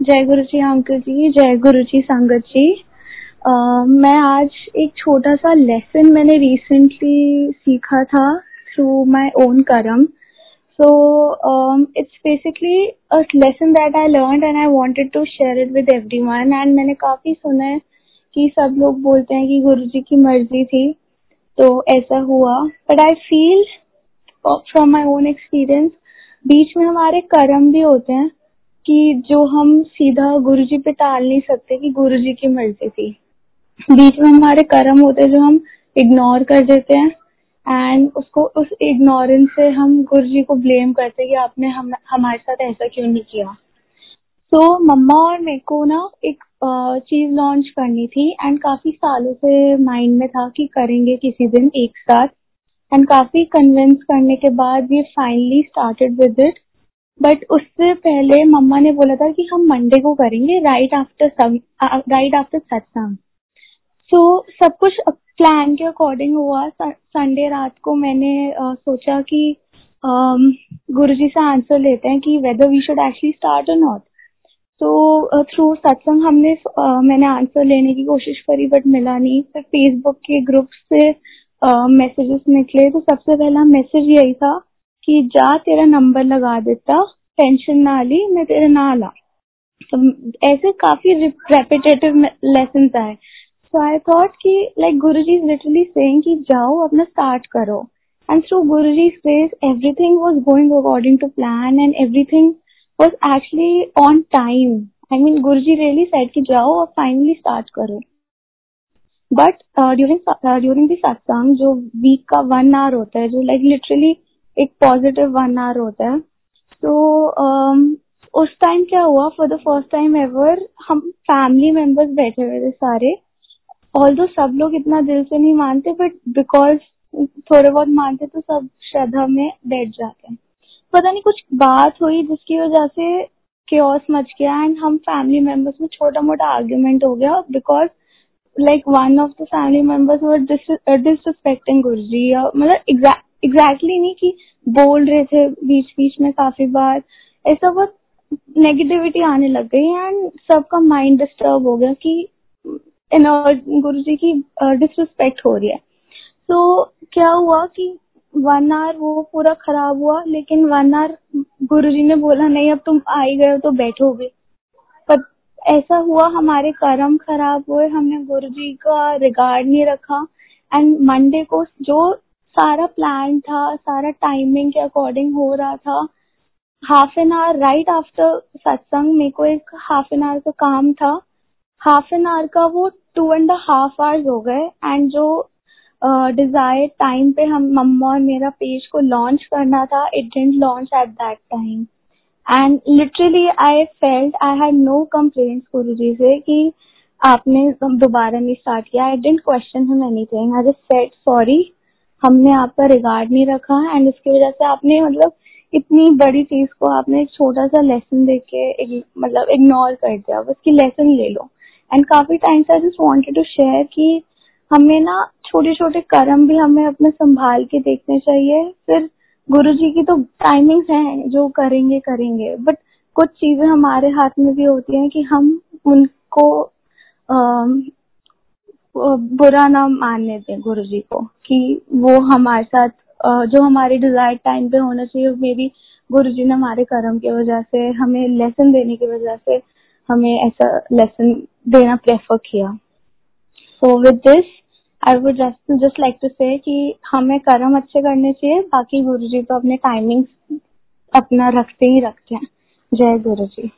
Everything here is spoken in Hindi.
जय गुरु जी, अंकल जी, जय गुरु जी, संगत जी। मैं आज एक छोटा सा लेसन मैंने रिसेंटली सीखा था through my own karma. So it's basically a lesson that I learn and I wanted to share it with everyone and मैंने काफ़ी सुना है कि सब लोग बोलते हैं कि गुरु जी की मर्ज़ी थी तो ऐसा हुआ। But I feel from my own experience बीच में हमारे कर्म भी होते हैं। कि जो हम सीधा गुरु जी पे टाल नहीं सकते कि गुरु जी की मर्ज़ी थी। बीच में हमारे कर्म होते हैं जो हम इग्नोर कर देते हैं एंड उसको उस इग्नोरेंस से हम गुरु जी को ब्लेम करते कि आपने हम, हमारे साथ ऐसा क्यों नहीं किया। तो मम्मा और मेरे को ना एक चीज़ लॉन्च करनी थी एंड काफ़ी सालों से माइंड में था कि करेंगे किसी दिन एक साथ। एंड काफ़ी कन्विंस करने के बाद ये finally started with it but उससे पहले मम्मा ने बोला था कि हम मंडे को करेंगे राइट आफ्टर राइट आफ्टर सत्संग सो सब कुछ प्लान के अकॉर्डिंग हुआ। संडे रात को मैंने uh, सोचा कि um, गुरु जी से आंसर लेते हैं कि whether we should actually start और नॉट तो थ्रू सत्संग हमने uh, मैंने आंसर लेने की कोशिश करी बट मिला नहीं। फिर फेसबुक के ग्रुप से मैसेजेस uh, निकले। तो सबसे पहला मैसेज यही था कि जा तेरा नंबर लगा देता। टेंशन ना ली, मैं तेरे ना ला तो ऐसे काफ़ी रेपिटेटिव लेसन आए। सो आई थॉट कि like Guru ji is literally saying कि जाओ, अपना स्टार्ट करो। And through guru ji space everything was going according to plan and everything was actually on time I mean guru ji really set कि जाओ और फाइनली स्टार्ट करो। But during during the satsang जो वीक का वन आवर होता है, जो लाइक लिटरली एक पॉजिटिव वन आवर होता है तो उस टाइम क्या हुआ? For the first time ever हम फैमिली मेंबर्स बैठे हुए थे सारे। ऑल दो सब लोग इतना दिल से नहीं मानते बट बिकॉज़ थोड़े बहुत मानते तो सब श्रद्धा में बैठ जाते हैं। पता नहीं, कुछ बात हुई जिसकी वजह से क्योस मच गया एंड हम फैमिली मेंबर्स में छोटा मोटा आर्ग्यूमेंट हो गया। Because like one of the family members were disrespecting मतलब एग्जैक्टली नहीं कि बोल रहे थे बीच बीच में काफ़ी बार। ऐसा बहुत नेगेटिविटी आने लग गई एंड सबका माइंड डिस्टर्ब हो गया कि गुरु जी की डिसरिस्पेक्ट हो रही है। तो क्या हुआ कि वन आवर वो पूरा खराब हुआ, लेकिन वन आवर गुरु जी ने बोला, नहीं, अब तुम आ ही गए तो बैठोगे। पर ऐसा हुआ, हमारे कर्म खराब हुए, हमने गुरु जी का रिगार्ड नहीं रखा। एंड मंडे को जो सारा प्लान था, सारा टाइमिंग के अकॉर्डिंग हो रहा था। Half an hour right after satsang मेरे को एक हाफ़ एन आवर का काम था। हाफ़ एन आवर का वो टू एंड हाफ़ आवर्स हो गए। एंड जो डिज़ायर टाइम पे हम, मम्मा और मेरा पेज को लॉन्च करना था it didn't launch at that time and literally I felt I had no complaints guru ji से, कि आपने दोबारा नहीं स्टार्ट किया। I didn't question him anything I just said sorry हमने आपका रिगार्ड नहीं रखा एंड इसकी वजह से आपने मतलब इतनी बड़ी चीज़ को आपने एक छोटा सा लेसन दे के मतलब इग्नोर कर दिया। उसकी लेसन ले लो। एंड काफ़ी टाइम से I just wanted to share कि हमें ना छोटे छोटे कर्म भी हमें अपने संभाल के देखने चाहिए। फिर गुरु जी की तो टाइमिंग्स हैं, जो करेंगे करेंगे। बट कुछ चीज़ें हमारे हाथ में भी होती हैं कि हम उनको बुरा ना मानने दें गुरु जी को कि वो हमारे साथ जो हमारे डिज़ायर टाइम पे होना चाहिए मे बी गुरु जी ने हमारे कर्म की वजह से, हमें लेसन देने की वजह से हमें ऐसा लेसन देना प्रेफर किया। So with this I would just just like to say कि हमें कर्म अच्छे करने चाहिए, बाकी गुरु जी तो अपने टाइमिंग अपना रखते ही रखते हैं। जय गुरु जी